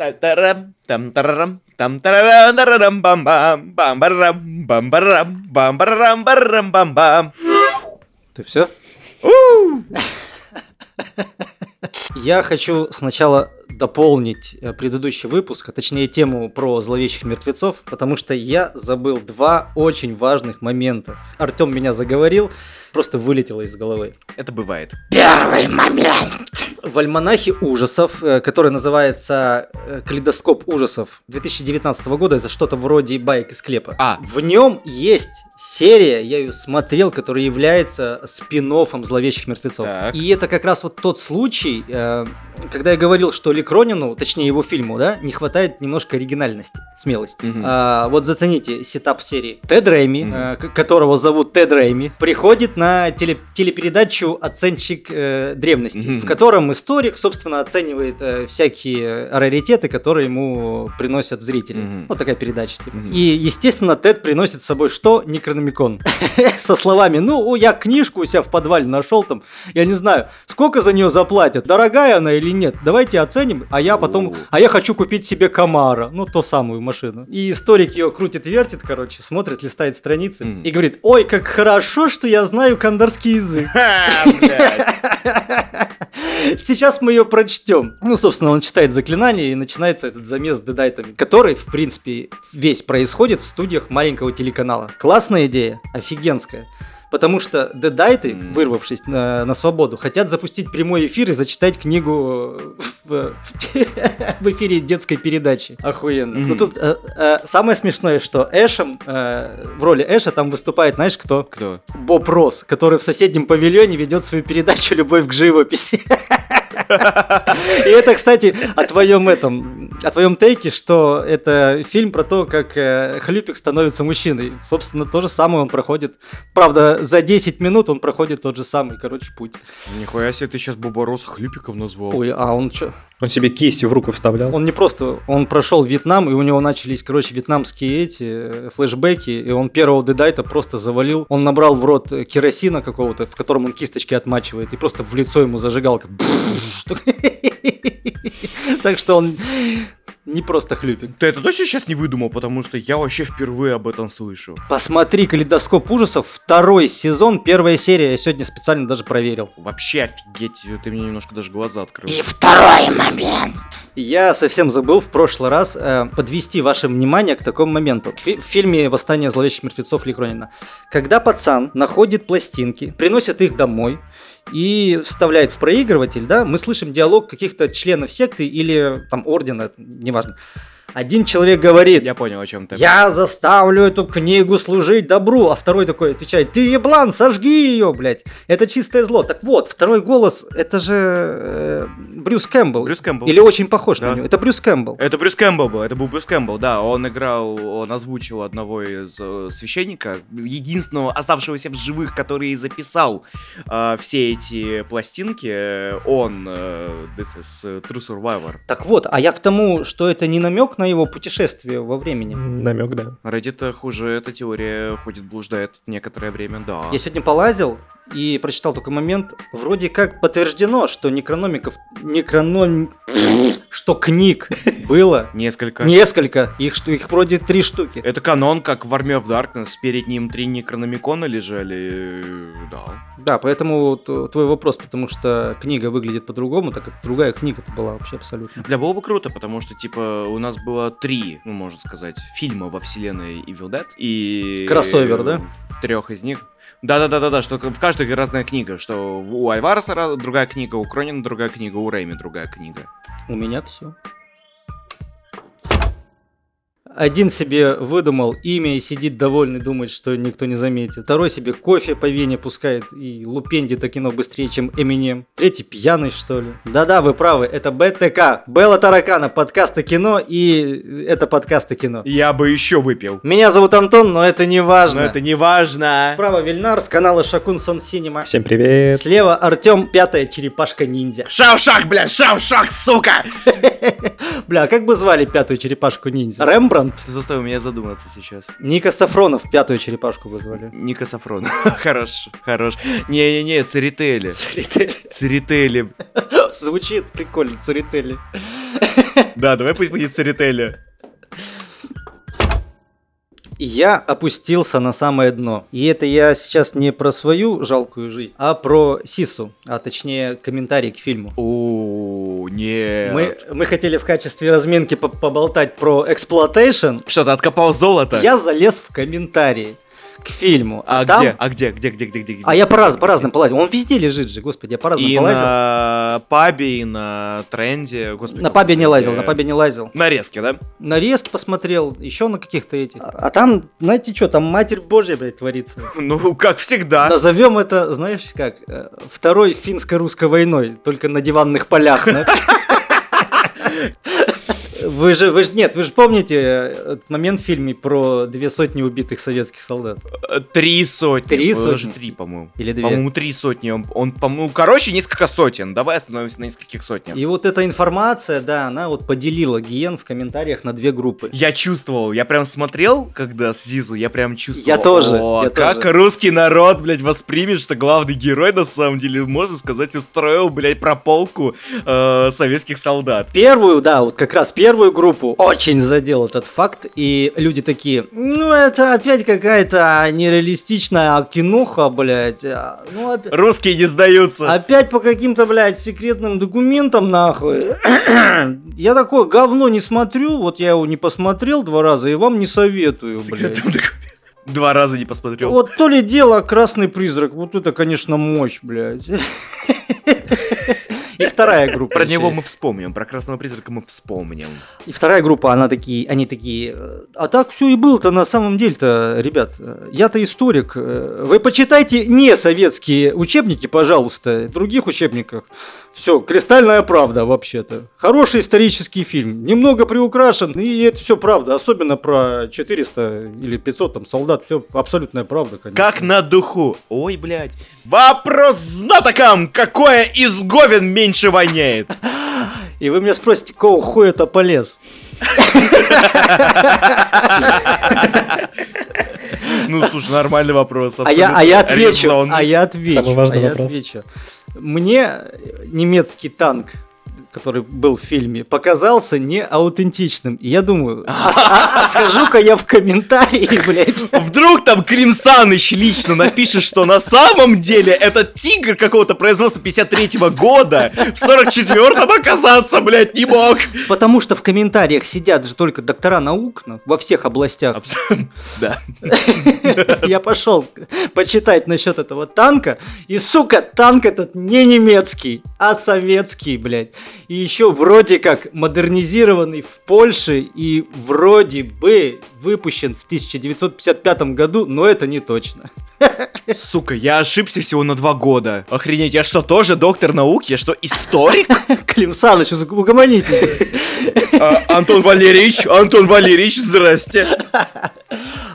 Там тарарам, там тарарам, тарарам, бам бам бам барам бам барам бам барам барам бам бам Ты все? Я хочу сначала дополнить э, предыдущий выпуск, а точнее тему про зловещих мертвецов, потому что я забыл два очень важных момента. Артем меня заговорил, просто вылетело из головы. Это бывает. Первый момент. В альманахе ужасов, э, который называется э, «Калейдоскоп ужасов» 2019 года, это что-то вроде байк из склепа. А. В нем есть серия, я ее смотрел, которая является спин-оффом зловещих мертвецов. Так. И это как раз вот тот случай, когда я говорил, что Ли Кронину, точнее его фильму, да, не хватает немножко оригинальности, смелости. Мгм. А, вот зацените setup серии. Тед Рэйми, э, к- которого зовут Тед Рэйми, приходит на теле- телепередачу «Оценщик э, древности», Мгм. в котором историк, собственно, оценивает э, всякие раритеты, которые ему приносят зрители. Мгм. Вот такая передача. типа. Мгм. И, естественно, Тед приносит с собой что? Некрономикон. Со словами, ну, я книжку у себя в подвале нашел там, я не знаю, сколько за нее заплатят, дорогая она или нет, давайте оценим, а я потом, а я хочу купить себе Камара, ну, ту самую машину. И историк ее крутит-вертит, короче, смотрит, листает страницы Мгм. и говорит, ой, как хорошо, что я знаю кандарский язык. Сейчас мы ее прочтем. Ну, собственно, он читает заклинание и начинается этот замес с дедайтами, который, в принципе, весь происходит в студиях маленького телеканала. Классная идея, офигенская. Потому что дедайты, М. вырвавшись на, на свободу, хотят запустить прямой эфир и зачитать книгу в, в эфире детской передачи. Охуенно. Ну тут э, э, самое смешное, что Эшем, э, в роли Эша там выступает, знаешь кто? Кто? Боб Росс, который в соседнем павильоне ведет свою передачу «Любовь к живописи». И это, кстати, о твоем этом, о твоем тейке, что это фильм про то, как э, Хлюпик становится мужчиной. Собственно, то же самое он проходит. Правда, за 10 минут он проходит тот же самый, короче, путь. Нихуя себе, ты сейчас Боборос хлюпиком назвал. Ой, а он что? Он себе кистью в руку вставлял. Он не просто, он прошел Вьетнам, и у него начались, короче, вьетнамские эти э, флешбеки, и он первого дедайта просто завалил. Он набрал в рот э, керосина какого-то, в котором он кисточки отмачивает, и просто в лицо ему зажигалка. Так что он не просто хлюпик. Ты это точно сейчас не выдумал, потому что я вообще впервые об этом слышу. Посмотри «Калейдоскоп ужасов», второй сезон, первая серия, я сегодня специально даже проверил. Вообще офигеть, ты мне немножко даже глаза открыл. второй момент. Я совсем забыл в прошлый раз э, подвести ваше внимание к такому моменту. В, фи- в фильме «Восстание зловещих мертвецов» Ли Кронина. Когда пацан находит пластинки, приносит их домой и вставляет в проигрыватель, да, мы слышим диалог каких-то членов секты или там ордена, неважно. Один человек говорит, Я понял, о чем ты. я заставлю эту книгу служить добру. А второй такой отвечает, ты еблан, сожги ее, блядь. Это чистое зло. Так вот, второй голос, это же э, Брюс Кэмпбелл. Брюс Кэмпбелл. Или очень похож Да. на него. Это Брюс Кэмпбелл. Это Брюс Кэмпбелл был, это был Брюс Кэмпбелл, да, он играл, он озвучил одного из э, священника, единственного оставшегося в живых, который записал э, все эти пластинки, он, э, this is э, True Survivor. Так вот, а я к тому, что это не намек на его путешествие во времени. Намек, да. Reddit уже эта теория ходит, блуждает некоторое время, да. Я сегодня полазил и прочитал только момент. Вроде как подтверждено, что некрономиков... Некроном... Что книг было Несколько. несколько. Их, что, их вроде три штуки. Это канон, как в Army of Darkness, перед ним три некрономикона лежали, э, да. Да, поэтому т- твой вопрос, потому что книга выглядит по-другому, так как другая книга-то была вообще абсолютно. Бля, было бы круто, потому что, типа, у нас было три, ну, можно сказать, фильма во вселенной Evil Dead. И... Кроссовер, да? В трех из них. Да-да-да-да-да, что в каждой разная книга, что у Альвареса ра- другая книга, у Кронина другая книга, у Рэйми другая книга. У меня все. Один себе выдумал имя и сидит довольный, думает, что никто не заметит. Второй себе кофе по вене пускает и лупенди до кино быстрее, чем Эминем. Третий пьяный, что ли. Да-да, вы правы, это БТК. Белла Таракана, подкаст о кино, и это подкаст о кино. Я бы еще выпил. Меня зовут Антон, но это не важно. Но это не важно. Справа Вильнар с канала Шакун Сон Синема. Всем привет. Слева Артем, пятая черепашка ниндзя. Шаушак, бля, шаушак, сука! Бля, а как бы звали пятую черепашку ниндзя? Рембрандт? Ты заставил меня задуматься сейчас. Ника Сафронов пятую черепашку вызвали. Ника Сафрон. хорош, хорош. Не-не-не, Церетели. Церетели. Церетели. Звучит прикольно, Церетели. Да, давай пусть будет Церетели. Я опустился на самое дно. И это я сейчас не про свою жалкую жизнь, а про Сису, а точнее комментарий к фильму. О, нет. Мы, мы хотели в качестве разминки по- поболтать про exploitation. Что, ты откопал золото? Я залез в комментарии к фильму. А там- где? А где? Где, где, где, где? где? А я по, раз, по разным полазил. Он везде лежит же, господи, я по разным И полазил. на пабе, и на тренде. Господи, На пабе не лазил, на пабе не лазил. Нарезки, да? Нарезки посмотрел, еще на каких-то этих. А, а там, знаете что, там Матерь Божья, блядь, творится. Ну, как всегда. Назовем это, знаешь, как э, второй финско-русской войной, только на диванных полях. Вы же, вы же, нет, вы же помните э, момент в фильме про две сотни убитых советских солдат? Три сотни. Три Э, даже сотни? Три, по-моему. Или две? По-моему, три сотни. Он, он по-моему, короче, несколько сотен. Давай остановимся на нескольких сотнях. И вот эта информация, да, она вот поделила Гиен в комментариях на две группы. Я чувствовал, я прям смотрел, когда с Зизу, я прям чувствовал. Я тоже, О, я как тоже. русский народ, блядь, воспримет, что главный герой, на самом деле, можно сказать, устроил, блядь, прополку э, советских солдат. Первую, да, вот как раз первую группу очень задел этот факт, и люди такие, ну это опять какая-то нереалистичная кинуха, блядь, а, ну опять... Русские не сдаются. Опять по каким-то, блядь, секретным документам, нахуй. Я такое говно не смотрю, вот я его не посмотрел два раза, и вам не советую, блядь. Секретным документом. Два раза не посмотрел. Вот то ли дело красный призрак, вот это, конечно, мощь, блядь. И вторая группа. Про него мы вспомним, про Красного Призрака мы вспомним. И вторая группа, она такие, они такие, э, а так все и было-то на самом деле-то, ребят, я-то историк, э, вы почитайте не советские учебники, пожалуйста, в других учебниках. Все, кристальная правда вообще-то. Хороший исторический фильм, немного приукрашен, и это все правда, особенно про 400 или 500 там солдат, все абсолютная правда, конечно. Как на духу. Ой, блядь. Вопрос знатокам, какое из говен меньше воняет? И вы меня спросите, какого хуя это полез? Ну, слушай, нормальный вопрос. А я, а я отвечу, а я отвечу, Самый важный а я вопрос. отвечу. Мне немецкий танк, который был в фильме, показался неаутентичным. И я думаю, а, а- а схожу-ка я в комментарии, блядь. Вдруг там Клим Саныч лично напишет, что на самом деле этот тигр какого-то производства 53-го года в 44-м оказаться, блядь, не мог. Потому что в комментариях сидят же только доктора наук ну, во всех областях. Да. Я пошел почитать насчет этого танка, и, сука, танк этот не немецкий, а советский, блядь. И еще вроде как модернизированный в Польше и вроде бы выпущен в 1955 году, но это не точно. Сука, я ошибся всего на два года. Охренеть, я что, тоже доктор наук? Я что, историк? Клим Саныч, угомонитесь. А, Антон Валерьевич, Антон Валерьевич, здрасте.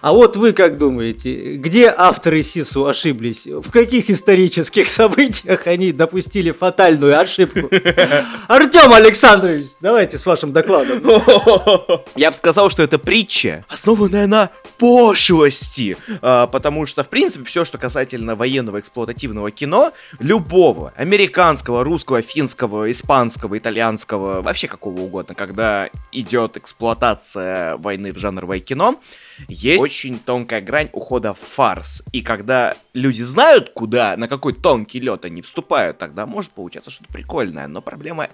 А вот вы как думаете, где авторы Сису ошиблись? В каких исторических событиях они допустили фатальную ошибку? Артем Александрович, давайте с вашим докладом. Я бы сказал, что это притча, основанная на пошлости. А, потому что, в принципе, все, что касательно военного эксплуатативного кино, любого, американского, русского, финского, испанского, итальянского, вообще какого угодно, когда идет эксплуатация войны в жанровое кино, есть очень тонкая грань ухода в фарс. И когда люди знают, куда, на какой тонкий лед они вступают, тогда может получаться что-то прикольное. Но проблема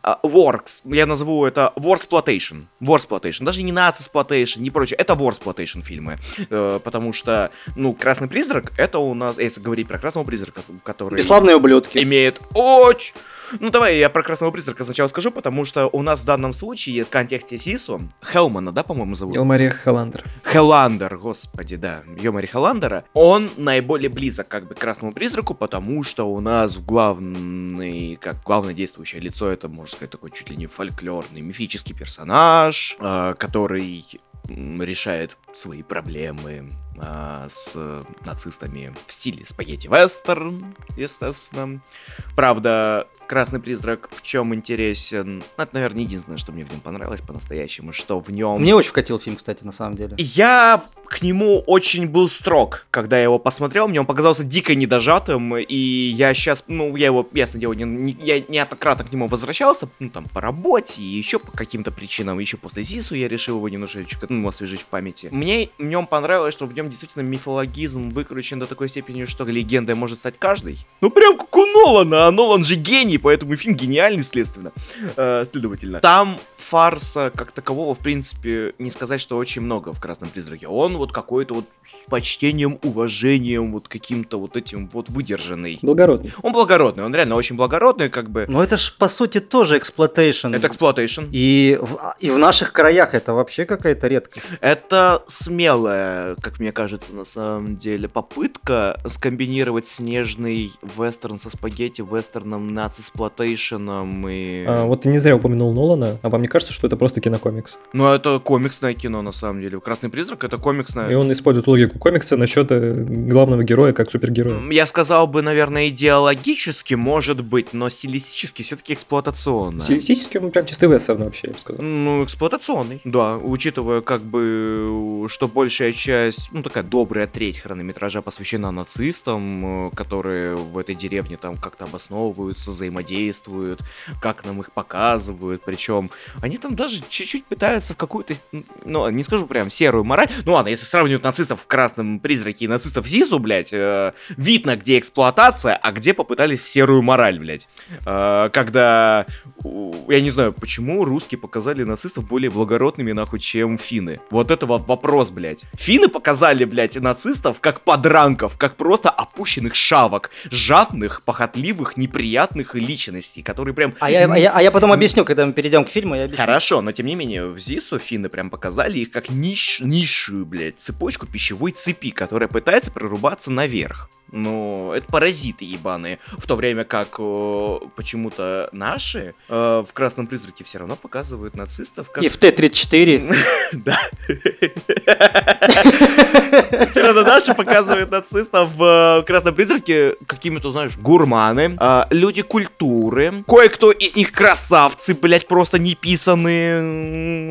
а, works, я назову это Warsploitation. Warsploitation, даже не Nacesploitation, не прочее, это Warsploitation фильмы. Э, потому что, ну, Красный Призрак, это у нас, если говорить про Красного Призрака, который Бесславные ублюдки. имеет очень... Ну, давай я про Красного Призрака сначала скажу, потому что у нас в данном случае в контексте Сису, Хелмана, да, по-моему, зовут? Елмария Халандер. Хеландер, господи, да, Йомари Хеландера, он наиболее близок как бы к Красному Призраку, потому что у нас в главный, как главное действующее лицо, это, можно сказать, такой чуть ли не фольклорный, мифический персонаж, э, который решает свои проблемы а, с нацистами в стиле спагетти-вестерн, естественно. Правда, Красный Призрак в чем интересен? Ну, это, наверное, единственное, что мне в нем понравилось по-настоящему, что в нем... Мне очень вкатил фильм, кстати, на самом деле. Я к нему очень был строг, когда я его посмотрел. Мне он показался дико недожатым, и я сейчас, ну, я его, ясно дело, не, не, я неоднократно к нему возвращался, ну, там, по работе и еще по каким-то причинам. Еще после ЗИСу я решил его немножечко, ну, освежить в памяти. Мне в нем понравилось, что в нем действительно мифологизм выкручен до такой степени, что легендой может стать каждый. Ну, прям как у Нолана, а Нолан же гений, поэтому фильм гениальный, следственно. Э, следовательно. Там фарса как такового, в принципе, не сказать, что очень много в «Красном призраке». Он вот какой-то вот с почтением, уважением, вот каким-то вот этим вот выдержанный. Благородный. Он благородный, он реально очень благородный, как бы. Но это ж, по сути, тоже exploitation. Это exploitation. И в, и в наших краях это вообще какая-то редкость. Это смелая, как мне кажется, на самом деле, попытка скомбинировать снежный вестерн со спагетти, вестерном, nazisploitation ом и... А, вот ты не зря упомянул Нолана, а вам не кажется, что это просто кинокомикс? Ну, это комиксное кино, на самом деле. «Красный призрак» — это комиксное... И он использует логику комикса насчет э, главного героя как супергероя. Я сказал бы, наверное, идеологически, может быть, но стилистически все-таки эксплуатационно. Стилистически он прям чистый вестерн вообще, я бы сказал. Ну, эксплуатационный, да. Учитывая, как бы, что большая часть, ну, такая добрая треть хронометража посвящена нацистам, э, которые в этой деревне там как-то обосновываются, взаимодействуют, как нам их показывают. Причем они там даже чуть-чуть пытаются в какую-то, ну, не скажу прям серую мораль. Ну ладно, если сравнивать нацистов в красном призраке и нацистов в ЗИСу, блядь, э, видно, где эксплуатация, а где попытались в серую мораль, блядь. Э, когда, я не знаю, почему русские показали нацистов более благородными, нахуй, чем финны. Вот это вот вопрос, блядь. Финны показали, блядь, нацистов как подранков, как просто опущенных шавок, жадных, похотливых, неприятных личностей, которые прям... А я, а я, а я потом объясню, когда мы перейдем к фильму, я объясню. Хорошо, но тем не менее, в ЗИСу финны прям показали их как ниш, низшую, блядь, цепочку пищевой цепи, которая пытается прорубаться наверх. Ну, это паразиты ебаные. В то время как э, почему-то наши э, в «Красном призраке» все равно показывают нацистов как... И в Т-34. Да. Все равно наши показывают нацистов в э, «Красном призраке» какими-то, знаешь, гурманы, э, люди культуры. Кое-кто из них красавцы, блядь, просто не писанные.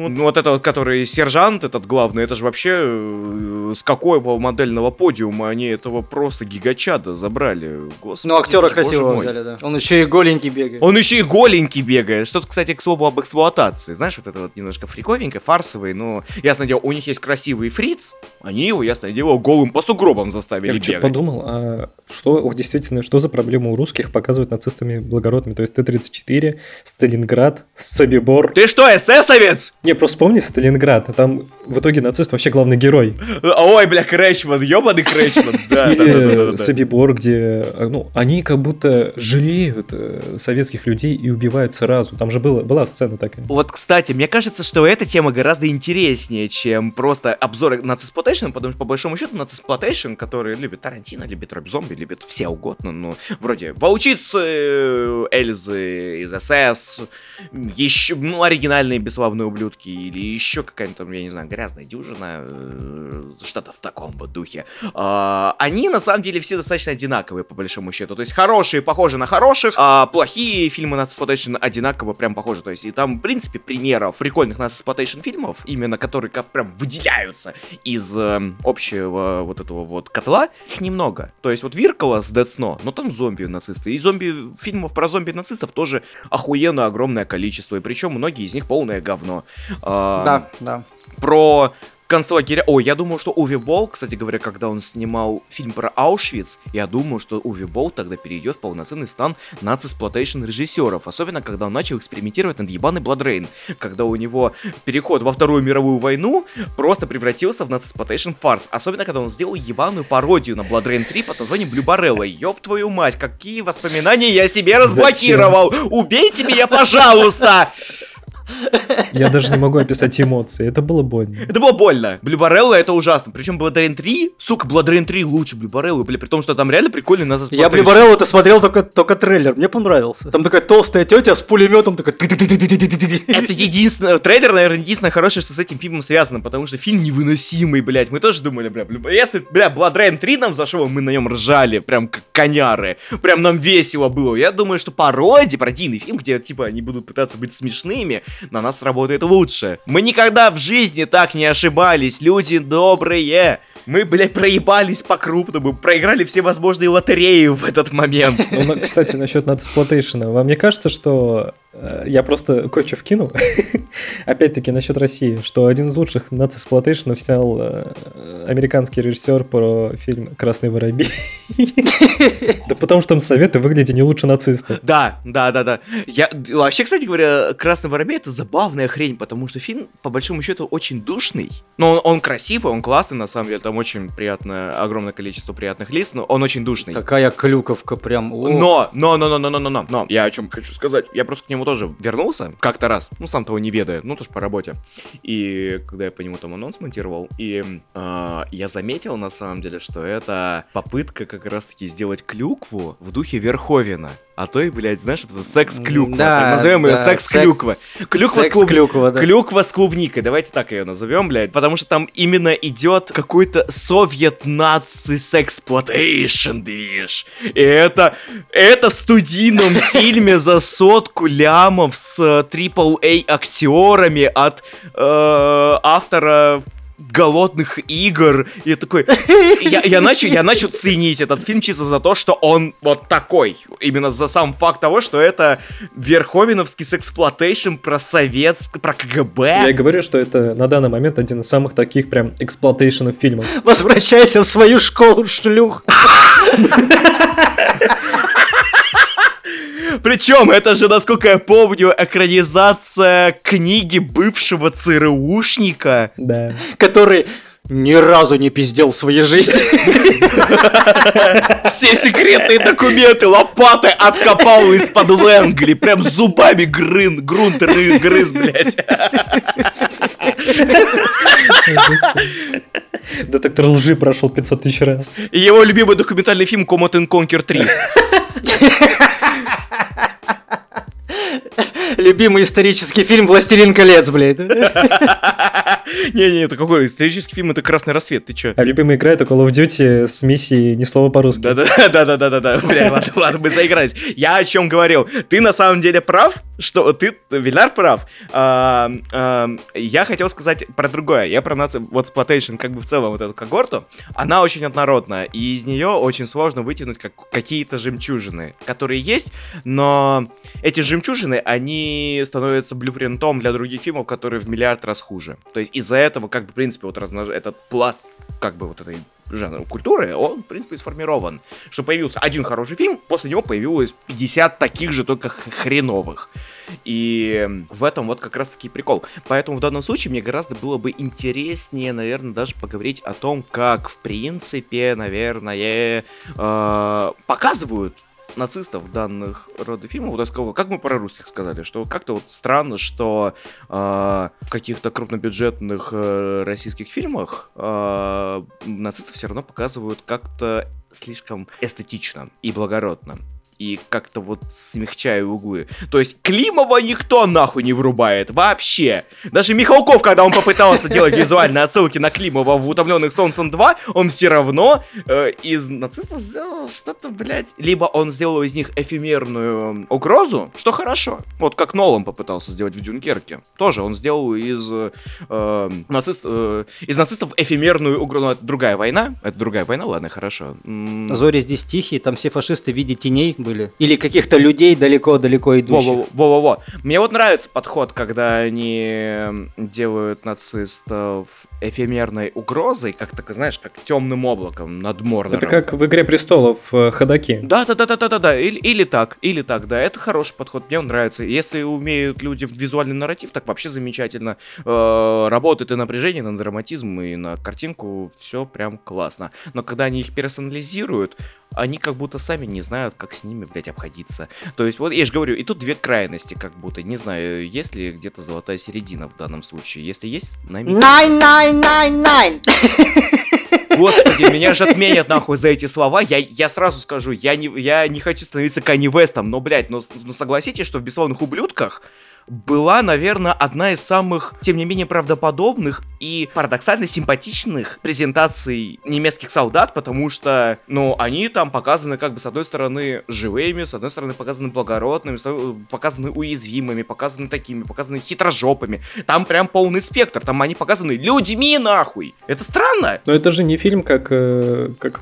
Ну, вот это вот, который сержант, этот главный, это же вообще э, с какого модельного подиума они этого просто гигачада забрали. Господи, Ну, актера красивого мой. взяли, да. Он еще и голенький бегает. Он еще и голенький бегает. Что-то, кстати, к слову об эксплуатации. Знаешь, вот это вот немножко фриковенько, фарсовый, но, ясное дело, у них есть красивый фриц, они его, ясное дело, голым по сугробам заставили Я что бегать. подумал, а что вот действительно, что за проблема у русских показывать нацистами благородными? То есть Т-34, Сталинград, Собибор. Ты что, эсэсовец? Не, просто вспомни Сталинград, а там в итоге нацист вообще главный герой. Ой, бля, Крэчман, ёбаный Крэчман. Или. Собибор, где, ну, они как будто жалеют э, советских людей и убивают сразу. Там же была, была сцена такая. Вот, кстати, мне кажется, что эта тема гораздо интереснее, чем просто обзоры нацисплотейшн, потому что, по большому счету, нацисплотейшн, который любит Тарантино, любит Роб Зомби, любит все угодно, ну, вроде Волчицы, Эльзы из СС, еще, ну, оригинальные бесславные ублюдки, или еще какая-нибудь там, я не знаю, грязная дюжина, э, что-то в таком вот духе. А, они, на самом деле, все достаточно одинаковые, по большому счету. То есть, хорошие похожи на хороших, а плохие фильмы нацисплотейшн одинаково прям похожи. То есть, и там, в принципе, примеров прикольных нацисплотейшн фильмов, именно которые как прям выделяются из э, общего вот этого вот котла, их немного. То есть, вот Виркала с Dead Snow, но там зомби нацисты. И зомби фильмов про зомби нацистов тоже охуенно огромное количество. И причем многие из них полное говно. А, Да, да. про концлагеря. Ой, я думаю, что Уви Болл, кстати говоря, когда он снимал фильм про Аушвиц, я думаю, что Уви Болл тогда перейдет в полноценный стан нацисплотейшн режиссеров. Особенно, когда он начал экспериментировать над ебаный Бладрейн. Когда у него переход во Вторую мировую войну просто превратился в nazisploitation фарс. Особенно, когда он сделал ебаную пародию на BloodRayne 3 под названием Blubberella. Ёб твою мать, какие воспоминания я себе разблокировал! Убейте меня, пожалуйста! Я даже не могу описать эмоции. Это было больно. Это было больно. Blubberella это ужасно. Причем BloodRayne 3, сука, BloodRayne 3 лучше Блюбареллы, бля, при том, что там реально прикольный назад Я Блюбареллу-то смотрел только, только трейлер, мне понравился. Там такая толстая тетя с пулеметом, такая... Это единственное, трейлер, наверное, единственное хорошее, что с этим фильмом связано, потому что фильм невыносимый, блядь. Мы тоже думали, бля, бля, если, бля, Бладрейн 3 нам зашел, мы на нем ржали, прям как коняры. Прям нам весело было. Я думаю, что пародия, пародийный фильм, где, типа, они будут пытаться быть смешными, на нас работает лучше. Мы никогда в жизни так не ошибались, люди добрые. Мы, блядь, проебались по-крупному, проиграли все возможные лотереи в этот момент. Ну, кстати, насчет надсплотейшена. Вам не кажется, что я просто кое-что вкинул? Опять-таки, насчет России, что один из лучших надсплотейшенов снял э, американский режиссер про фильм «Красный воробей». Да потому что там советы выглядят не лучше нацистов. Да, да, да, да. Я вообще, кстати говоря, «Красный воробей» — это забавная хрень, потому что фильм, по большому счету, очень душный. Но он, он красивый, он классный, на самом деле, там очень приятное, огромное количество приятных лиц, но он очень душный. Какая клюковка прям. Но, но, но, но, но, но, но, но, но, я о чем хочу сказать. Я просто к нему тоже вернулся как-то раз, ну, сам того не ведая, ну, тоже по работе. И когда я по нему там анонс монтировал, и э, я заметил, на самом деле, что это попытка как раз-таки сделать клюкву в духе Верховина. А то и, блядь, знаешь, это секс-клюква. Да, назовем да, ее секс-клюква. Клюква, секс с клуб... клюква, да. клюква с клубникой. Давайте так ее назовем, блядь. Потому что там именно идет какой-то совет наци сексплотейшн движ. И это, это в студийном фильме за сотку лямов с AAA актерами от э, автора голодных игр. И такой... Я, я, начал, я начал ценить этот фильм чисто за то, что он вот такой. Именно за сам факт того, что это верховиновский сексплуатейшн про советск, про КГБ. Я говорю, что это на данный момент один из самых таких прям exploitation ов фильмов. Возвращайся в свою школу, шлюх. Причем, это же, насколько я помню, экранизация книги бывшего ЦРУшника. Да. Который ни разу не пиздел в своей жизни. Все секретные документы лопатой откопал из-под Лэнгли. Прям зубами грын, грунт грыз, блядь. Детектор лжи прошел 500 тысяч раз. И его любимый документальный фильм Command Conquer 3. Любимый исторический фильм «Властелин колец», блядь. Не-не, это какой исторический фильм? Это «Красный рассвет», ты чё? А любимая игра это Call of Duty с миссией «Ни слова по-русски». Да-да-да-да-да-да, бля, ладно, ладно, мы заигрались. Я о чем говорил? Ты на самом деле прав, что ты, Виляр прав. А, а, я хотел сказать про другое. Я про наци... Вот Splatation, как бы в целом вот эту когорту, она очень однородная, и из нее очень сложно вытянуть как, какие-то жемчужины, которые есть, но эти жемчужины, они становятся блюпринтом для других фильмов, которые в миллиард раз хуже. То есть из-за этого, как бы, в принципе, вот размнож... этот пласт, как бы, вот этой жанра культуры, он, в принципе, сформирован. Что появился один хороший фильм, после него появилось 50 таких же, только хреновых. И в этом вот как раз-таки прикол. Поэтому в данном случае мне гораздо было бы интереснее, наверное, даже поговорить о том, как, в принципе, наверное, э, показывают нацистов данных рода фильмов, вот сказал, как мы про русских сказали, что как-то вот странно, что э, в каких-то крупнобюджетных э, российских фильмах э, нацистов все равно показывают как-то слишком эстетично и благородно и как-то вот смягчаю углы. То есть Климова никто нахуй не врубает, вообще. Даже Михалков, когда он попытался делать визуальные отсылки на Климова в «Утомленных солнцем 2», он все равно э, из нацистов сделал что-то, блядь. Либо он сделал из них эфемерную угрозу, что хорошо. Вот как Нолан попытался сделать в Дюнкерке. Тоже он сделал из, э, нацист, э, из нацистов эфемерную угрозу. Ну, это другая война. Это другая война, ладно, хорошо. Зори здесь тихие, там все фашисты в виде теней были. Или каких-то людей далеко-далеко идущих. Во-во-во. Мне вот нравится подход, когда они делают нацистов эфемерной угрозой, как так, знаешь, как темным облаком над Мордором. Это как в «Игре престолов» э, ходаки. Да-да-да-да-да-да, или, или так, или так, да, это хороший подход, мне он нравится. Если умеют люди визуальный нарратив, так вообще замечательно. Э, работает и напряжение, на драматизм, и на картинку, все прям классно. Но когда они их персонализируют, они как будто сами не знают, как с ними, блядь, обходиться. То есть, вот я же говорю, и тут две крайности, как будто. Не знаю, есть ли где-то золотая середина в данном случае. Если есть, нами... Nine, nine, nine, nine. Господи, меня же отменят нахуй за эти слова. Я, я сразу скажу, я не, я не хочу становиться Канни Вестом, но, блядь, ну, ну согласитесь, что в «Бесславных ублюдках» была, наверное, одна из самых, тем не менее, правдоподобных и парадоксально симпатичных презентаций немецких солдат, потому что, ну, они там показаны, как бы, с одной стороны, живыми, с одной стороны, показаны благородными, показаны уязвимыми, показаны такими, показаны хитрожопами. Там прям полный спектр, там они показаны людьми, нахуй! Это странно! Но это же не фильм, как, э, как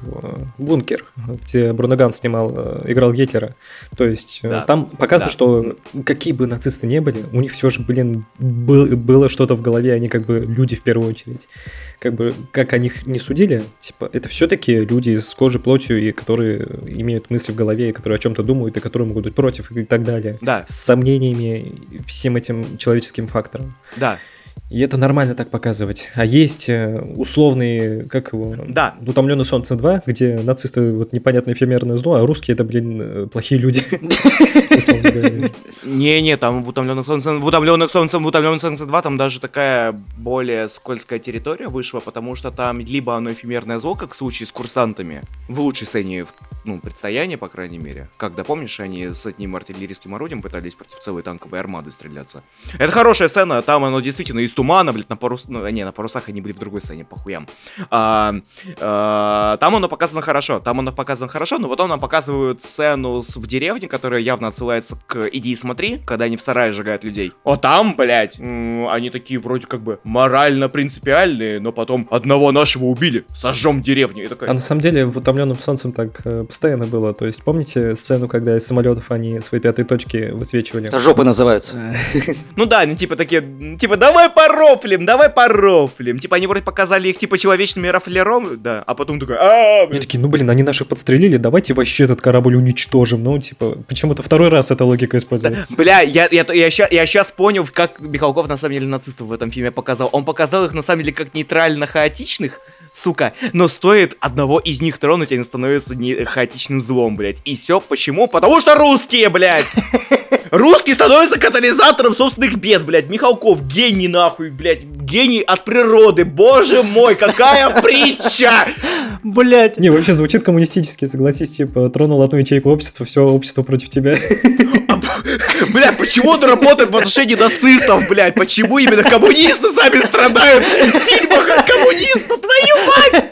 «Бункер», где Брунаган снимал, э, играл Гитлера. То есть э, да. там показано, да. что какие бы нацисты не были, деле, у них все же, блин, был, было что-то в голове, они как бы люди в первую очередь. Как бы, как о них не судили, типа, это все-таки люди с кожей, плотью, и которые имеют мысли в голове, и которые о чем-то думают, и которые могут быть против, и так далее. Да. С сомнениями, всем этим человеческим фактором. Да. И это нормально так показывать. А есть э, условные, как его? Да. Утомленный солнцем 2, где нацисты вот непонятное эфемерное зло, а русские это, блин, э, плохие люди. Не-не, там в утомленных солнцем, в утомленных солнцем, в утомленных солнцем 2 там даже такая более скользкая территория вышла, потому что там либо оно эфемерное зло, как в случае с курсантами, в лучшей сцене, ну, предстояния, по крайней мере. Когда, помнишь, они с одним артиллерийским орудием пытались против целой танковой армады стреляться. Это хорошая сцена, там оно действительно из тумана, блядь, на парус... Ну, не, на парусах они были в другой сцене, похуям. А, а, там оно показано хорошо, там оно показано хорошо, но потом нам показывают сцену с, в деревне, которая явно отсылается к «Иди и смотри», когда они в сарае сжигают людей. О, там, блядь, они такие вроде как бы морально принципиальные, но потом одного нашего убили, сожжем деревню. И такой... А на самом деле в «Утомленном солнцем» так э, постоянно было. То есть помните сцену, когда из самолетов они свои пятые точки высвечивали? Это жопы называются. Ну да, они типа такие, типа давай порофлим, давай порофлим. Типа они вроде показали их типа человечными рафлером, да, а потом такой, а Они такие, ну блин, они наших подстрелили, давайте вообще этот корабль уничтожим. Ну типа, почему-то второй раз эта логика используется. Бля, я, я, я, я, я сейчас понял, как Михалков на самом деле нацистов в этом фильме показал. Он показал их на самом деле как нейтрально-хаотичных, сука, но стоит одного из них тронуть, они становятся не хаотичным злом, блядь. И все почему? Потому что русские, блядь! Русский становится катализатором собственных бед, блядь. Михалков, гений нахуй, блядь. Гений от природы. Боже мой, какая притча! Блядь. Не, вообще звучит коммунистически, согласись, типа, тронул одну ячейку общества, все общество против тебя. Бля, почему он работает в отношении нацистов, блядь? Почему именно коммунисты сами страдают в фильмах от коммунистов, твою мать?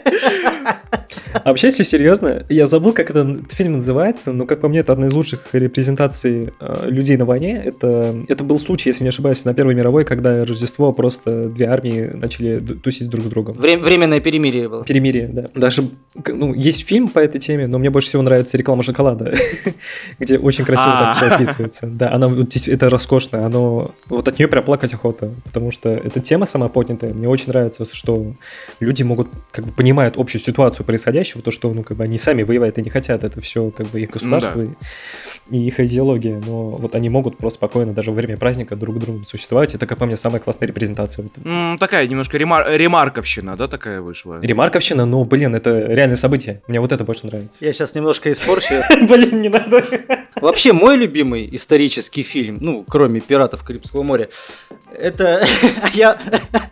А вообще, если серьезно, я забыл, как этот фильм называется, но, как по мне, это одна из лучших репрезентаций э, людей на войне. Это, это был случай, если не ошибаюсь, на Первой мировой, когда Рождество просто две армии начали тусить друг с другом. Вре- временное перемирие было. Перемирие, да. Даже, ну, есть фильм по этой теме, но мне больше всего нравится реклама шоколада, где очень красиво так все описывается. Да, она это роскошно, оно, вот от нее прям плакать охота, потому что эта тема сама поднятая. Мне очень нравится, что люди могут, как бы, понимают общую ситуацию происходящего, то, что, ну, как бы они сами воевать и не хотят, это все, как бы, их государство ну, да. и их идеология, но вот они могут просто спокойно даже во время праздника друг другу существовать, это, как по мне, самая классная репрезентация. Mm, такая немножко ремар- ремарковщина, да, такая вышла? Ремарковщина, но, блин, это реальное событие, мне вот это больше нравится. Я сейчас немножко испорчу. Блин, не надо. Вообще, мой любимый исторический фильм, ну, кроме «Пиратов Карибского моря», это я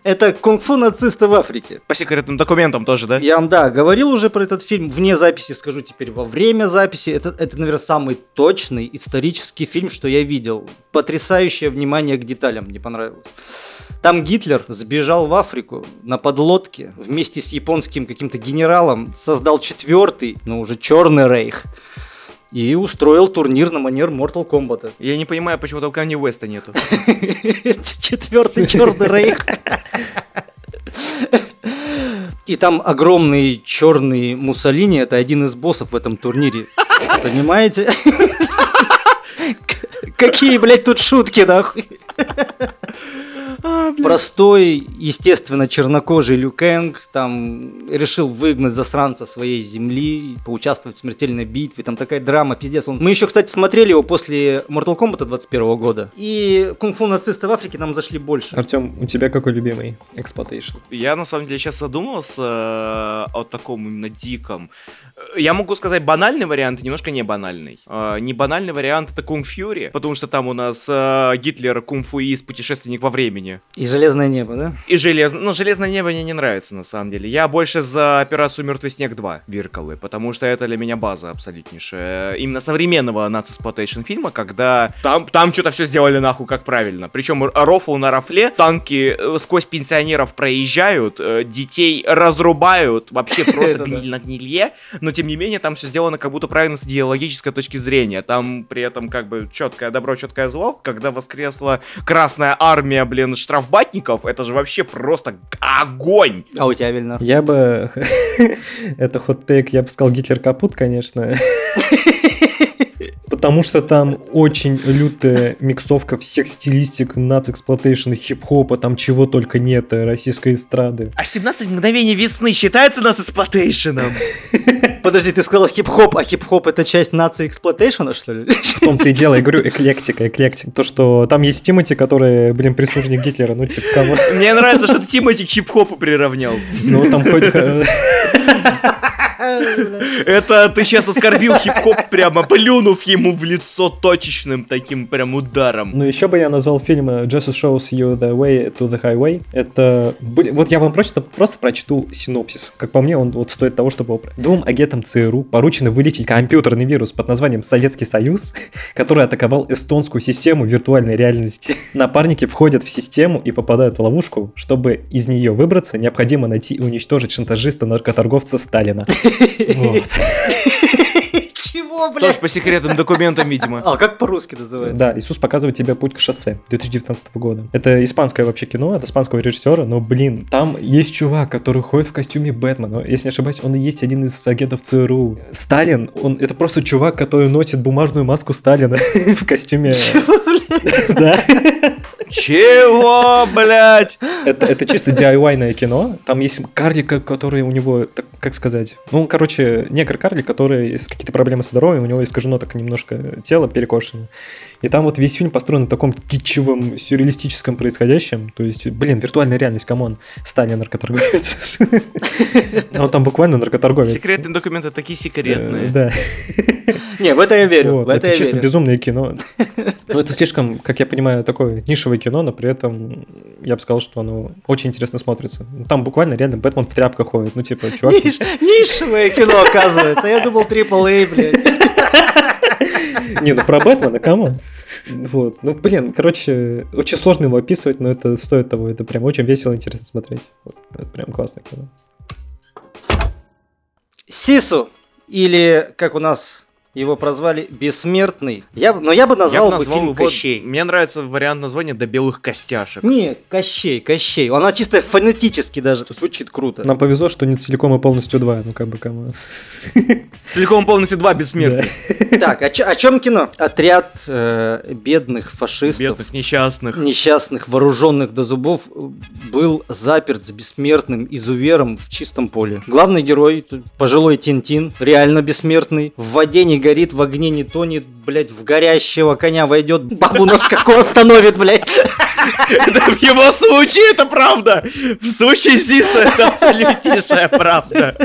это кунг-фу нацисты в Африке. По секретным документам тоже, да? Я вам, да, говорил уже про этот фильм вне записи, скажу теперь во время записи. Это, это, наверное, самый точный исторический фильм, что я видел. Потрясающее внимание к деталям, мне понравилось. Там Гитлер сбежал в Африку на подлодке вместе с японским каким-то генералом, создал четвертый, но уже черный рейх и устроил турнир на манер Mortal Kombat. Я не понимаю, почему там Канни Уэста нету. Четвертый черный рейх. И там огромный черный Муссолини, это один из боссов в этом турнире. Понимаете? Какие, блядь, тут шутки, нахуй. А, простой, естественно, чернокожий Лю Кэнг там решил выгнать засранца своей земли, поучаствовать в смертельной битве, там такая драма, пиздец. Он... Мы еще, кстати, смотрели его после Mortal Kombat 21 года, и кунг-фу нацисты в Африке нам зашли больше. Артем, у тебя какой любимый exploitation? Я на самом деле сейчас задумался э, о таком именно диком. Я могу сказать банальный вариант и немножко не банальный. Э, Не банальный вариант это Кунг Фьюри, потому что там у нас э, Гитлер кунг-фуист, путешественник во времени. И железное небо, да? И желез... ну, железное небо мне не нравится, на самом деле. Я больше за операцию Мертвый снег 2 Виркалы, потому что это для меня база абсолютнейшая. Именно современного нацисплотейшн фильма, когда там, там что-то все сделали нахуй как правильно. Причем рофл на рофле, танки э, сквозь пенсионеров проезжают, э, детей разрубают, вообще просто гниль на гнилье, но тем не менее там все сделано как будто правильно с идеологической точки зрения. Там при этом как бы четкое добро, четкое зло, когда воскресла Красная Армия, блин, штрафбатников, это же вообще просто огонь! А у тебя, Вильнар? Я бы... Это хот-тейк, я бы сказал Гитлер капут, конечно. Потому что там очень лютая миксовка всех стилистик, нацэксплуатейшн, хип-хопа, там чего только нет, э, российской эстрады. А 17 мгновений весны считается nazi exploitation ом? Подожди, ты сказал хип-хоп, а хип-хоп это часть nazisploitation а, что ли? В том-то и дело, я говорю, эклектика, эклектика. То, что там есть Тимати, который, блин, прислужник Гитлера, ну, типа, кого? Мне нравится, что ты Тимати к хип-хопу приравнял. Ну, там хоть... э, Это ты сейчас оскорбил хип-хоп, прямо плюнув ему в лицо точечным таким прям ударом. Ну, еще бы я назвал фильм э, Jesus Shows You the Way to the Highway. Это... Вот я вам просто, просто прочту синопсис. Как по мне, он вот стоит того, чтобы... Двум агентам ЦРУ поручено вылечить компьютерный вирус под названием Советский Союз, который атаковал эстонскую систему виртуальной реальности. Напарники входят в систему и попадают в ловушку. Чтобы из нее выбраться, необходимо найти и уничтожить шантажиста-наркоторговца Сталина. Чего, Тоже блядь? по секретным документам, видимо. А, как по-русски называется? Да, Иисус показывает тебе путь к шоссе 2019 года. Это испанское вообще кино, от испанского режиссера, но, блин, там есть чувак, который ходит в костюме Бэтмена. Если не ошибаюсь, он и есть один из агентов ЦРУ. Сталин, он это просто чувак, который носит бумажную маску Сталина в костюме. Да. Чего, блядь? Это, это чисто DIY- ное кино. Там есть карлик, который у него, так, как сказать, ну, короче, негр-карлик, который какие-то проблемы со здоровьем, у него искажено так немножко тело перекошено. И там вот весь фильм построен на таком китчевом, сюрреалистическом происходящем. То есть, блин, виртуальная реальность, come on. Сталин наркоторговец. Он там буквально наркоторговец. Секретные документы такие Э, секретные. Да. Не, в это я верю, это чисто безумное кино. Но это слишком, как я понимаю, такое нишевое кино, но при этом я бы сказал, что оно очень интересно смотрится. Там буквально реально Бэтмен в тряпках ходит. Ну, типа, чувак... Ниш- Нишевое кино, оказывается. Я думал, AAA, блядь. Не, ну про Бэтмена, кому? Вот. Ну, блин, короче, очень сложно его описывать, но это стоит того. Это прям очень весело интересно смотреть. Это прям классное кино. Сису, или, как у нас его прозвали, Бессмертный. Я, но я бы Я назвал бы бы назвал фильм его... Кощей. Мне нравится вариант названия «До белых костяшек». Не, Кощей, Кощей. Она чисто фонетически даже звучит круто. Нам повезло, что не целиком и полностью два. Ну, как бы, кому. Целиком полностью два бессмертных. Так, о, чем кино? Отряд э, бедных фашистов, Бедных, несчастных. несчастных, вооруженных до зубов, был заперт с бессмертным изувером в чистом поле. Главный герой, пожилой Тинтин, реально бессмертный, в воде не горит, в огне не тонет, блядь, в горящего коня войдет, бабу на скаку остановит, блядь. В его случае это правда. В случае Зиса это абсолютнейшая правда.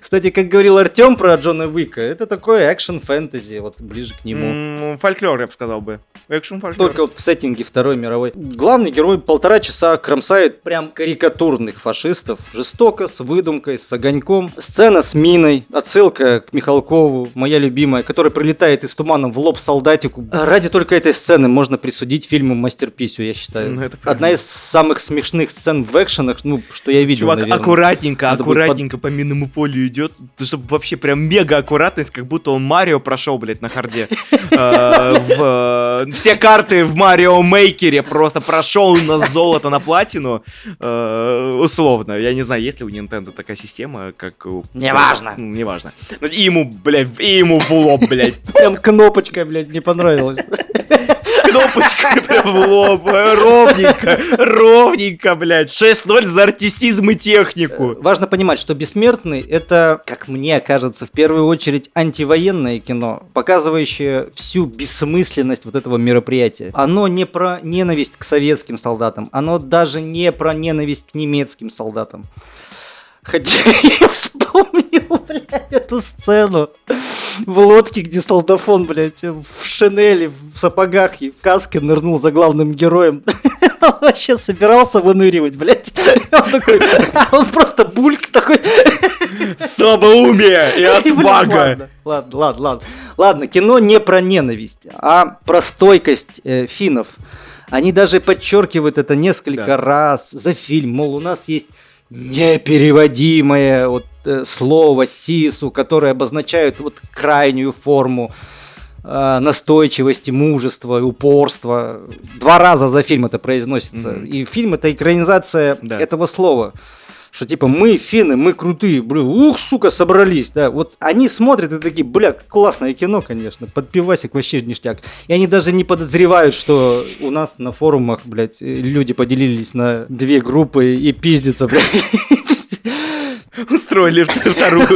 Кстати, как говорил Артем про Джона Уика, это такой экшен-фэнтези, вот ближе к нему. Фольклор, я бы сказал бы. Экшн фольклор. Только вот в сеттинге Второй мировой. Главный герой полтора часа кромсает прям карикатурных фашистов. Жестоко, с выдумкой, с огоньком. Сцена с миной. Отсылка к Михалкову, моя любимая, который прилетает из тумана в лоб солдатику. Ради только этой сцены можно присудить фильму мастерписю, я считаю. Ну. Одна из самых смешных сцен в экшенах, ну, что я видел, Чувак наверное. аккуратненько, Надо аккуратненько по минному полю идет, чтобы вообще прям мега аккуратность, как будто он Марио прошел, блядь, на харде. Э, э, Все карты в Марио Мейкере просто прошел на золото, на платину. Э, Условно. Я не знаю, есть ли у Nintendo такая система, как у... Неважно. Ну, неважно. Ну, И ему, блядь, и ему в лоб, блядь. Прям кнопочка, блядь, не понравилась. кнопочкой прям в лоб. Ровненько, ровненько, блядь. 6-0 за артистизм и технику. Важно понимать, что «Бессмертный» — это, как мне кажется, в первую очередь антивоенное кино, показывающее всю бессмысленность вот этого мероприятия. Оно не про ненависть к советским солдатам, оно даже не про ненависть к немецким солдатам. Хотя я вспомнил, блядь, эту сцену в лодке, где солдафон, блядь, в шинели, в сапогах и в каске нырнул за главным героем. Он вообще собирался выныривать, блядь. Он такой, он просто бульк такой. Слабоумие и отвага. Ладно, ладно, ладно. Ладно, кино не про ненависть, а про стойкость э, финнов. Они даже подчеркивают это несколько Да. раз за фильм. Мол, у нас есть непереводимое вот, э, слово сису, которое обозначает вот крайнюю форму э, настойчивости, мужества, упорства. Два раза за фильм это произносится. Мгм. И фильм это экранизация Да. этого слова. Что типа мы финны, мы крутые, блин, ух, сука, собрались, да. Вот они смотрят и такие, бля, классное кино, конечно, под пивасик вообще ништяк. И они даже не подозревают, что у нас на форумах, блядь, люди поделились на две группы и пиздятся, блядь. Устроили вторую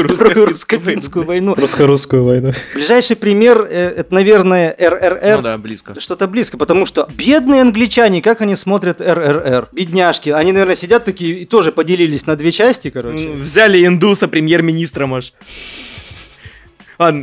русско-финскую войну. Русско-русскую войну. Ближайший пример, э, это, наверное, РРР. Ну да, близко. Что-то близко, потому что бедные англичане, как они смотрят РРР? Бедняжки, они, наверное, сидят такие и тоже поделились на две части, короче. Взяли индуса премьер-министром аж. А,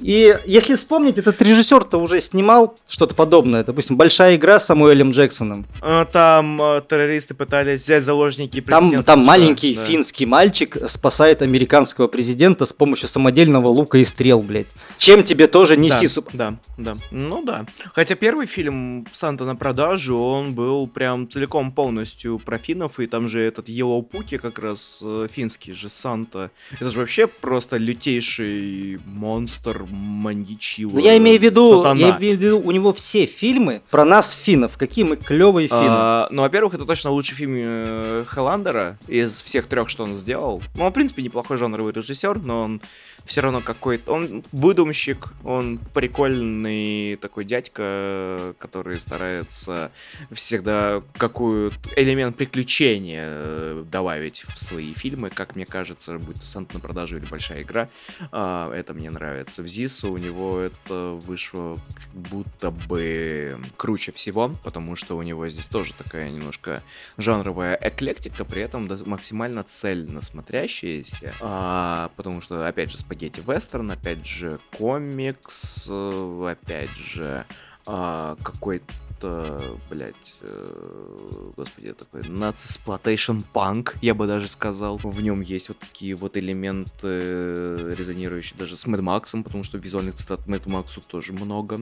И если вспомнить, этот режиссер-то уже снимал что-то подобное. Допустим, «Большая игра» с Самуэлем Джексоном. а, там а, террористы пытались взять заложники Там, президента там США, маленький да. финский мальчик спасает американского президента с помощью самодельного лука и стрел, блядь. Чем тебе тоже не да, сису. Да, да. Ну да. Хотя первый фильм «Санта на продажу», он был прям целиком полностью про финнов, и там же этот Yellow Пуки как раз э, финский же Санта. Это же вообще просто лютейший монстр, маньячила, Но я имею в виду, сатана. я имею в виду, у него все фильмы про нас, финнов. Какие мы клевые финны. А, ну, во-первых, это точно лучший фильм э, Хелландера из всех трех, что он сделал. Ну, он, в принципе, неплохой жанровый режиссер, но он все равно какой-то... Он выдумщик, он прикольный такой дядька, который старается всегда какой-то элемент приключения э, добавить в свои фильмы, как мне кажется, будь то Санта на продажу или Большая игра. А, это мне нравится. В ЗИСу у него это вышло как будто бы круче всего, потому что у него здесь тоже такая немножко жанровая эклектика, при этом максимально цельно смотрящаяся, А, потому что, опять же, спагетти вестерн, опять же, комикс, э, опять же, а, какой-то, блядь, э, господи, такой нацисплотейшн панк, я бы даже сказал. В нем есть вот такие вот элементы, резонирующие даже с Мэд Максом, потому что визуальных цитат Мэд Максу тоже много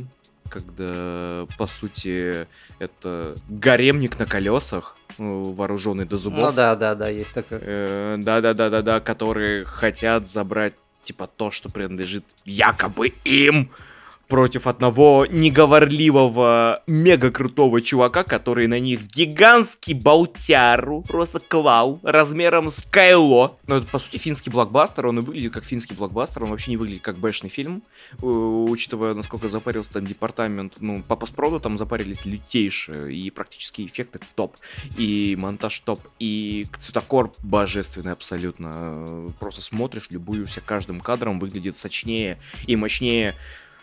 когда, по сути, это гаремник на колесах, э, вооруженный до зубов. Ну да, да, да, есть такое. Да-да-да-да-да, которые хотят забрать, типа, то, что принадлежит якобы им, против одного неговорливого, мега крутого чувака, который на них гигантский болтяру просто клал размером с Кайло. Ну, это, по сути, финский блокбастер, он и выглядит как финский блокбастер, он вообще не выглядит как бэшный фильм, э, учитывая, насколько запарился там департамент, ну, по постпроду там запарились лютейшие, и практически эффекты топ, и монтаж топ, и цветокор божественный абсолютно. Э, Просто смотришь, любуешься каждым кадром, выглядит сочнее и мощнее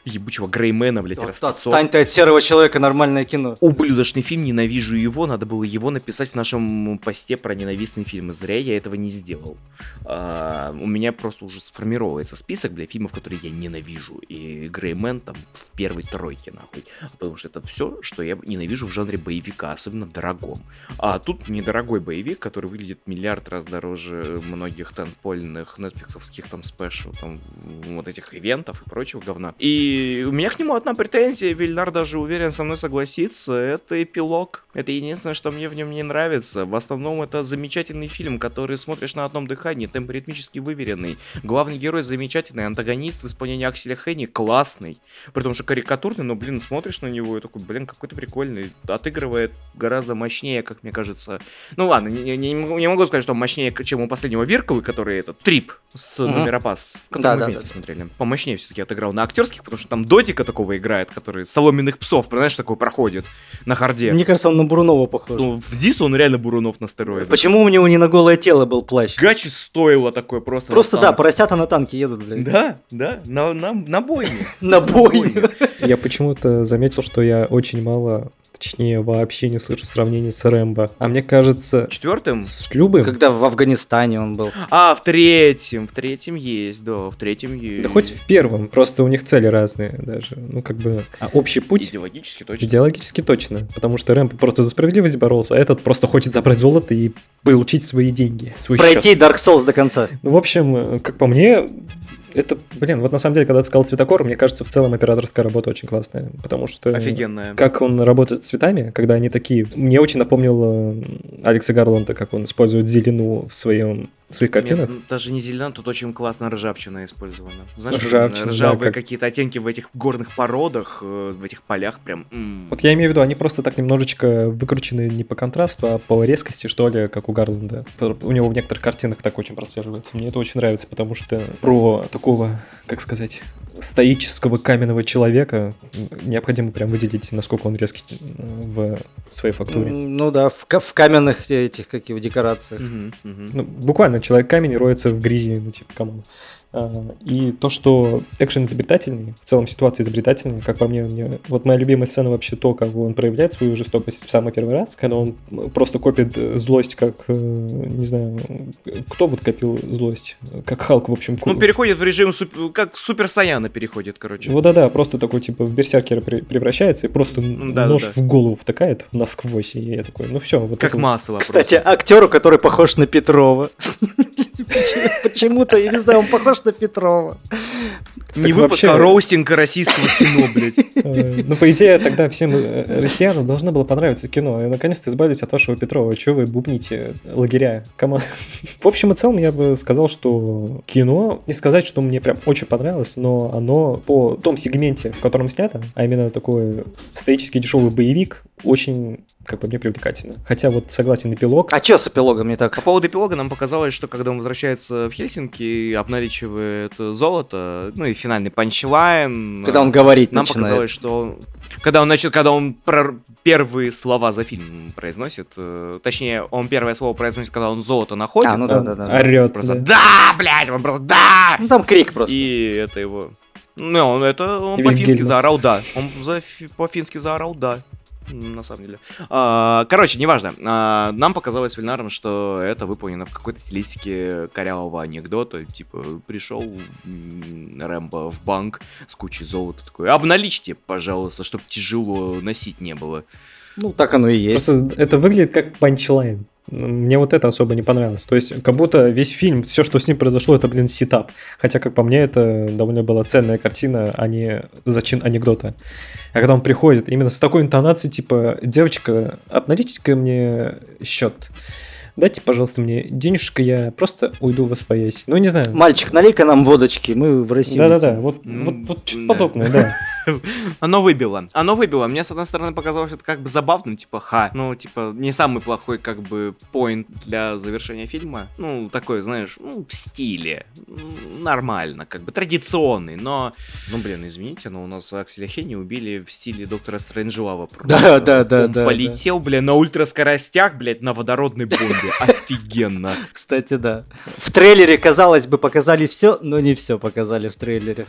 ебучего Греймена, блядь, Вот раз в 500. Отстань ты от серого человека, нормальное кино. Ублюдочный фильм, ненавижу его, надо было его написать в нашем посте про ненавистные фильмы. Зря я этого не сделал. А, у меня просто уже сформировывается список, бля, фильмов, которые я ненавижу. И Греймен там в первой тройке, нахуй. Потому что это все, что я ненавижу в жанре боевика, особенно дорогом. А тут недорогой боевик, который выглядит миллиард раз дороже многих тенпольных нетфликсовских там спешл, там вот этих ивентов и прочего говна. И у меня к нему одна претензия, Вильнар даже уверен со мной согласится, это эпилог. Это единственное, что мне в нем не нравится. В основном это замечательный фильм, который смотришь на одном дыхании, темп ритмически выверенный. Главный герой замечательный, антагонист в исполнении Акселя Хенни классный. При том, что карикатурный, но, блин, смотришь на него и такой, блин, какой-то прикольный. Отыгрывает гораздо мощнее, как мне кажется. Ну ладно, не, не- не могу, сказать, что он мощнее, чем у последнего Вирковы, который этот трип с Мгм. Номеропас, который Да, мы да, вместе да. смотрели. Помощнее все-таки отыграл на актерских, потому что что там Дотика такого играет, который соломенных псов, знаешь, такой проходит на харде. Мне кажется, он на Бурунова похож. Ну, в Зису он реально Бурунов на стероидах. Почему у него не на голое тело был плащ? Гачи стоило такое просто. Просто да, поросята на танке едут, блядь. Да, да, на, на, на бойне. На бой. Я почему-то заметил, что я очень мало, точнее вообще не слышу сравнений с Рэмбо. А мне кажется, Четвертым? с любым, Когда в Афганистане он был. А, в третьем. В третьем есть, да, в третьем есть. да хоть в первом, просто у них цели разные даже. Ну как бы, а общий путь Идеологически точно. Идеологически точно, потому что Рэмбо просто за справедливость боролся, а этот просто хочет забрать золото и получить свои деньги, свой счет. Пройти Dark Souls до конца. Ну, в общем, как по мне, это, блин, вот на самом деле, когда ты сказал цветокор, мне кажется, в целом операторская работа очень классная, потому что... Офигенная. Как он работает с цветами, когда они такие... Мне очень напомнил э, Алекса Гарланда, как он использует зелену в, своем, своих картинах. Нет, даже не зелена, тут очень классно ржавчина использована. Знаешь, Ржавчина, ржавые да, как- какие-то оттенки в этих горных породах, э, в этих полях прям. м. Вот я имею в виду, они просто так немножечко выкручены не по контрасту, а по резкости, что ли, как у Гарланда. У него в некоторых картинах так очень прослеживается. Мне это очень нравится, потому что про такого, как сказать, стоического каменного человека необходимо прям выделить, насколько он резкий э, в своей фактуре. Ну да, в, в каменных этих, как его, декорациях. Мгм, мгм. Ну, буквально человек-камень роется в грязи, ну, типа, come on. А, И то, что экшен изобретательный, в целом ситуация изобретательная, как по мне, мне- вот моя любимая сцена вообще то, как он проявляет свою жестокость в самый первый раз, когда он просто копит э, злость, как, э, не знаю, кто вот копил злость, как Халк, в общем. Ну, ку- переходит в режим, суп- как Супер Саяна переходит, короче. Вот да-да, просто такой типа в берсеркера пре- превращается и просто Ну, да, нож да, да. в голову втыкает насквозь, и я такой, ну все, вот Как это масло. Кстати, актеру, который похож на Петрова. Почему- Почему-то, я не знаю, он похож на Петрова. Не Так выпуск, а вообще- роустинга российского кино, блядь. Э, Ну, по идее, тогда всем э, россиянам должно было понравиться кино. И наконец-то избавились от вашего Петрова. Чего вы бубните лагеря? Кому? В общем и целом, я бы сказал, что кино, не сказать, что мне прям очень понравилось, но оно по том сегменте, в котором снято, а именно такой стоический дешевый боевик, очень, как по мне, привлекательно. Хотя вот согласен, эпилог. А чё с эпилогом не так? По поводу эпилога нам показалось, что когда он возвращается в Хельсинки, обналичивает золото, ну и финальный панчлайн. Когда он говорить Нам начинает. показалось, что он- когда он начал, когда он про- первые слова за фильм произносит, э, точнее, он первое слово произносит, когда он золото находит. А, ну да, да, да. Орет. Просто да. да, блядь, он просто да. Ну там крик просто. И это его. Ну, это он И по-фински заорал да. Он за- по-фински заорал да. На самом деле. А, короче, неважно. А, нам показалось с Ильнаром, что это выполнено в какой-то стилистике корявого анекдота. Типа, пришел Рэмбо в банк с кучей золота. Такой, обналичьте, пожалуйста, чтобы тяжело носить не было. Ну так оно и есть. Просто это выглядит как punchline. Мне вот это особо не понравилось. То есть, как будто весь фильм, все, что с ним произошло, это, блин, setup. Хотя, как по мне, это довольно была ценная картина, а не зачин анекдота. А когда он приходит именно с такой интонацией, типа, девочка, обналичьте-ка мне счет. Дайте, пожалуйста, мне денежка, я просто уйду во своясь. Ну, не знаю. Мальчик, налей-ка нам водочки, мы в России. Да-да-да, вот, вот, вот что-то подобное, да. Оно выбило. Оно выбило. Мне, с одной стороны, показалось, что это как бы забавно, типа, ха. Ну, типа, не самый плохой, как бы, поинт для завершения фильма. Ну, такой, знаешь, ну, в стиле. М, Нормально, как бы, традиционный, но... Ну, блин, извините, но у нас Акселя Хенни убили в стиле Доктора Стрэнджлава. просто. Да, да, да, Он да, полетел, блин, на ультраскоростях, блядь, на водородной бомбе. Офигенно. Кстати, да. В трейлере, казалось бы, показали все, но не все показали в трейлере.